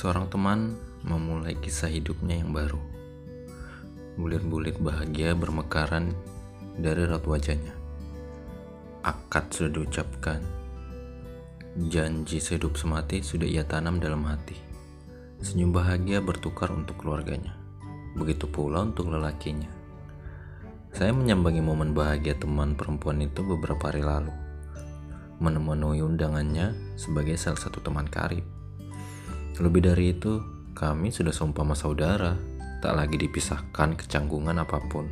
Seorang teman memulai kisah hidupnya yang baru. Bulir-bulir bahagia bermekaran dari raut wajahnya. Akad sudah diucapkan. Janji sehidup semati sudah ia tanam dalam hati. Senyum bahagia bertukar untuk keluarganya. Begitu pula untuk lelakinya. Saya menyambangi momen bahagia teman perempuan itu beberapa hari lalu. Memenuhi undangannya sebagai salah satu teman karib. Lebih dari itu, kami sudah seumpama saudara, tak lagi dipisahkan kecanggungan apa pun.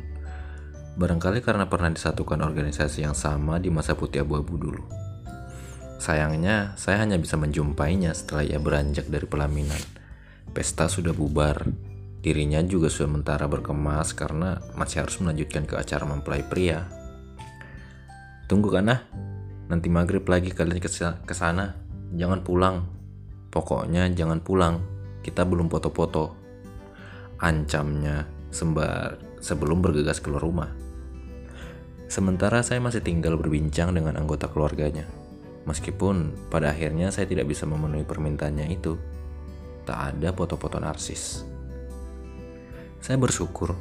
Barangkali karena pernah disatukan organisasi yang sama di masa putih abu-abu dulu. Sayangnya, saya hanya bisa menjumpainya setelah ia beranjak dari pelaminan. Pesta sudah bubar. Dirinya juga sudah mentara berkemas karena masih harus melanjutkan ke acara mempelai pria. Tunggu kan nanti maghrib lagi kalian ke sana. Jangan pulang. Pokoknya jangan pulang. Kita belum foto-foto. Ancamnya sembar sebelum bergegas keluar rumah. Sementara saya masih tinggal berbincang dengan anggota keluarganya. Meskipun pada akhirnya saya tidak bisa memenuhi permintaannya itu. Tak ada foto-foto narsis. Saya bersyukur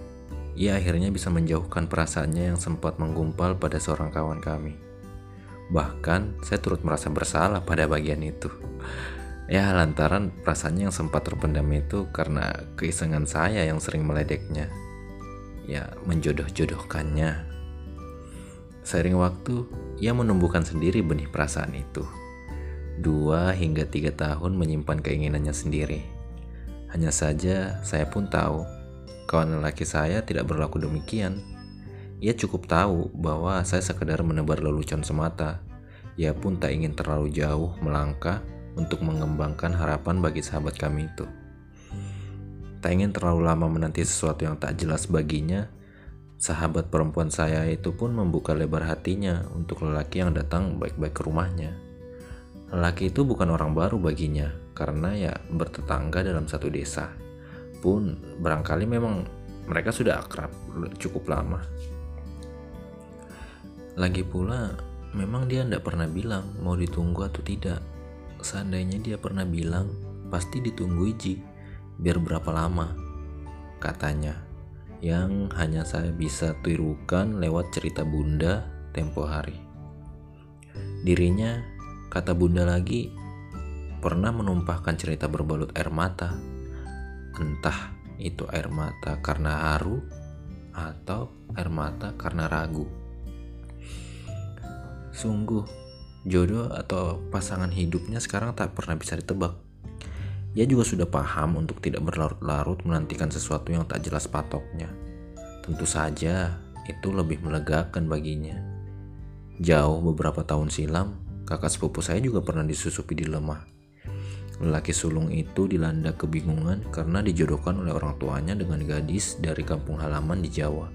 ia akhirnya bisa menjauhkan perasaannya yang sempat menggumpal pada seorang kawan kami. Bahkan saya turut merasa bersalah pada bagian itu. Ya lantaran perasaannya yang sempat terpendam itu karena keisengan saya yang sering meledeknya. Ya menjodoh-jodohkannya Seiring waktu, ia menumbuhkan sendiri benih perasaan itu. Dua hingga tiga tahun menyimpan keinginannya sendiri. Hanya saja saya pun tahu, kawan lelaki saya tidak berlaku demikian. Ia cukup tahu bahwa saya sekedar menebar lelucon semata. Ia pun tak ingin terlalu jauh melangkah untuk mengembangkan harapan bagi sahabat kami itu. Tak ingin terlalu lama menanti sesuatu yang tak jelas baginya, Sahabat perempuan saya itu pun membuka lebar hatinya untuk lelaki yang datang baik-baik ke rumahnya. Lelaki itu bukan orang baru baginya, karena ya bertetangga dalam satu desa. Pun barangkali memang mereka sudah akrab cukup lama. Lagi pula, memang dia tidak pernah bilang mau ditunggu atau tidak. Seandainya dia pernah bilang, pasti ditunggu Iji, biar berapa lama, katanya yang hanya saya bisa tirukan lewat cerita bunda tempo hari. Dirinya, kata bunda lagi, pernah menumpahkan cerita berbalut air mata. Entah itu air mata karena haru atau air mata karena ragu. Sungguh, jodoh atau pasangan hidupnya sekarang tak pernah bisa ditebak. Ia juga sudah paham untuk tidak berlarut-larut menantikan sesuatu yang tak jelas patoknya. Tentu saja itu lebih melegakan baginya. Jauh beberapa tahun silam, kakak sepupu saya juga pernah disusupi dilema. Lelaki sulung itu dilanda kebingungan karena dijodohkan oleh orang tuanya dengan gadis dari kampung halaman di Jawa.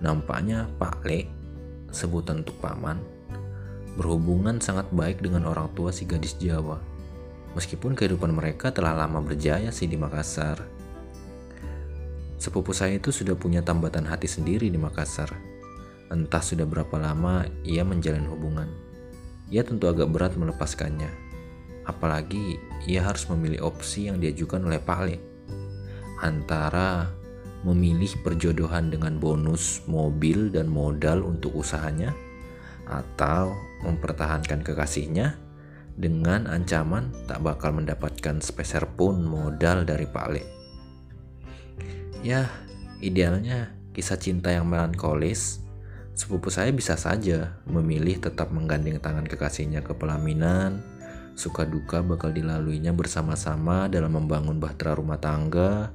Nampaknya Pak Le, sebutan untuk paman, berhubungan sangat baik dengan orang tua si gadis Jawa Meskipun kehidupan mereka telah lama berjaya sih di Makassar. Sepupu saya itu sudah punya tambatan hati sendiri di Makassar. Entah sudah berapa lama ia menjalin hubungan. Ia tentu agak berat melepaskannya. Apalagi ia harus memilih opsi yang diajukan oleh Pak Le. Antara memilih perjodohan dengan bonus mobil dan modal untuk usahanya atau mempertahankan kekasihnya dengan ancaman tak bakal mendapatkan sepeser pun modal dari Pak Le. Ya, idealnya kisah cinta yang melankolis, sepupu saya bisa saja memilih tetap menggandeng tangan kekasihnya ke pelaminan, suka duka bakal dilaluinya bersama-sama dalam membangun bahtera rumah tangga,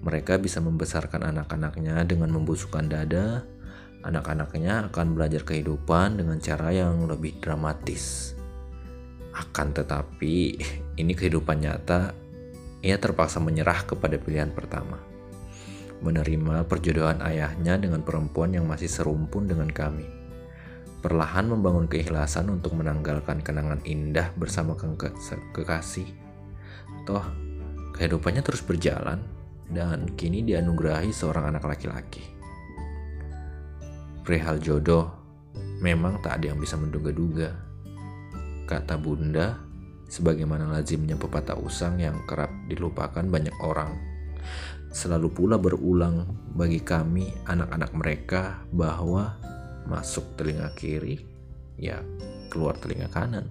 mereka bisa membesarkan anak-anaknya dengan membusukkan dada, anak-anaknya akan belajar kehidupan dengan cara yang lebih dramatis. Akan tetapi, ini kehidupan nyata, ia terpaksa menyerah kepada pilihan pertama. Menerima perjodohan ayahnya dengan perempuan yang masih serumpun dengan kami. Perlahan membangun keikhlasan untuk menanggalkan kenangan indah bersama ke kekasih. Toh, kehidupannya terus berjalan dan kini dianugerahi seorang anak laki-laki. Perihal jodoh, memang tak ada yang bisa menduga-duga kata bunda sebagaimana lazimnya pepatah usang yang kerap dilupakan banyak orang. Selalu pula berulang bagi kami anak-anak mereka bahwa masuk telinga kiri, ya keluar telinga kanan.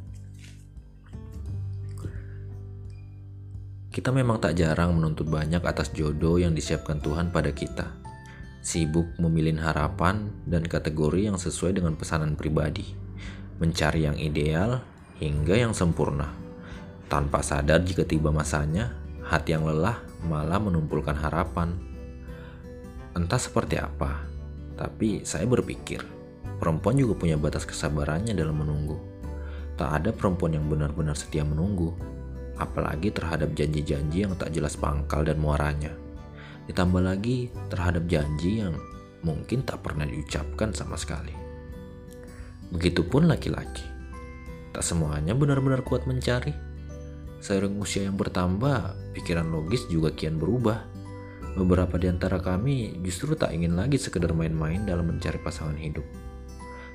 Kita memang tak jarang menuntut banyak atas jodoh yang disiapkan Tuhan pada kita. Sibuk memilih harapan dan kategori yang sesuai dengan pesanan pribadi. Mencari yang ideal hingga yang sempurna. Tanpa sadar jika tiba masanya, hati yang lelah malah menumpulkan harapan. Entah seperti apa, tapi saya berpikir, perempuan juga punya batas kesabarannya dalam menunggu. Tak ada perempuan yang benar-benar setia menunggu, apalagi terhadap janji-janji yang tak jelas pangkal dan muaranya. Ditambah lagi terhadap janji yang mungkin tak pernah diucapkan sama sekali. Begitupun laki-laki. Tak semuanya benar-benar kuat mencari. Seiring usia yang bertambah, pikiran logis juga kian berubah. Beberapa di antara kami justru tak ingin lagi sekedar main-main dalam mencari pasangan hidup.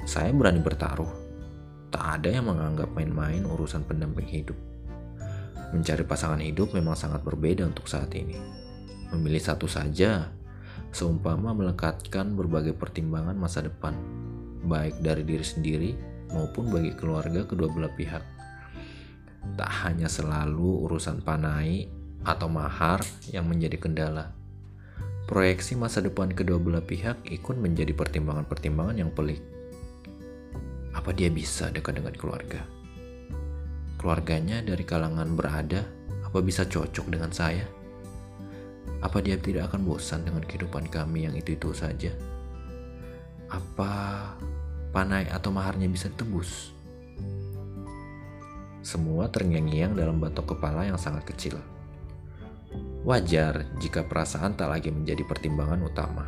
Saya berani bertaruh, tak ada yang menganggap main-main urusan pendamping hidup. Mencari pasangan hidup memang sangat berbeda untuk saat ini. Memilih satu saja, seumpama melekatkan berbagai pertimbangan masa depan, baik dari diri sendiri maupun bagi keluarga kedua belah pihak. Tak hanya selalu urusan panai atau mahar yang menjadi kendala. Proyeksi masa depan kedua belah pihak ikut menjadi pertimbangan-pertimbangan yang pelik. Apa dia bisa dekat dengan keluarga? keluarganya dari kalangan berada, apa bisa cocok dengan saya? Apa dia tidak akan bosan dengan kehidupan kami yang itu-itu saja? Apa panai atau maharnya bisa tebus? Semua terngiang-ngiang dalam batok kepala yang sangat kecil. Wajar jika perasaan tak lagi menjadi pertimbangan utama,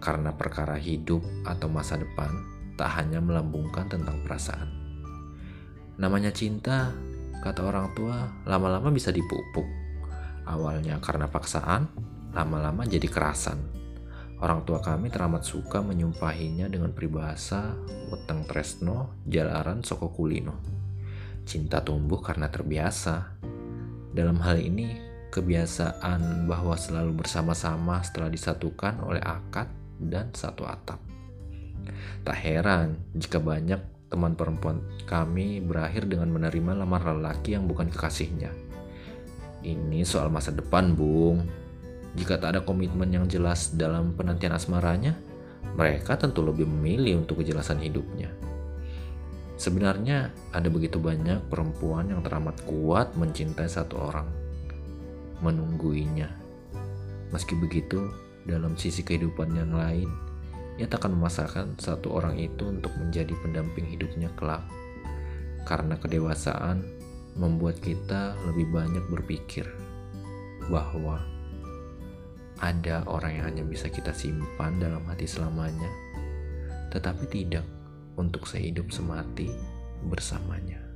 karena perkara hidup atau masa depan tak hanya melambungkan tentang perasaan Namanya cinta, kata orang tua, lama-lama bisa dipupuk. Awalnya karena paksaan, lama-lama jadi kerasan. Orang tua kami teramat suka menyumpahinya dengan peribahasa weteng tresno jalaran soko kulino. Cinta tumbuh karena terbiasa. Dalam hal ini, kebiasaan bahwa selalu bersama-sama setelah disatukan oleh akad dan satu atap. Tak heran jika banyak teman perempuan kami berakhir dengan menerima lamar lelaki yang bukan kekasihnya. Ini soal masa depan, Bung. Jika tak ada komitmen yang jelas dalam penantian asmaranya, mereka tentu lebih memilih untuk kejelasan hidupnya. Sebenarnya ada begitu banyak perempuan yang teramat kuat mencintai satu orang, menungguinya. Meski begitu, dalam sisi kehidupan yang lain, ia tak akan memasakkan satu orang itu untuk menjadi pendamping hidupnya kelak. Karena kedewasaan membuat kita lebih banyak berpikir bahwa ada orang yang hanya bisa kita simpan dalam hati selamanya, tetapi tidak untuk sehidup semati bersamanya.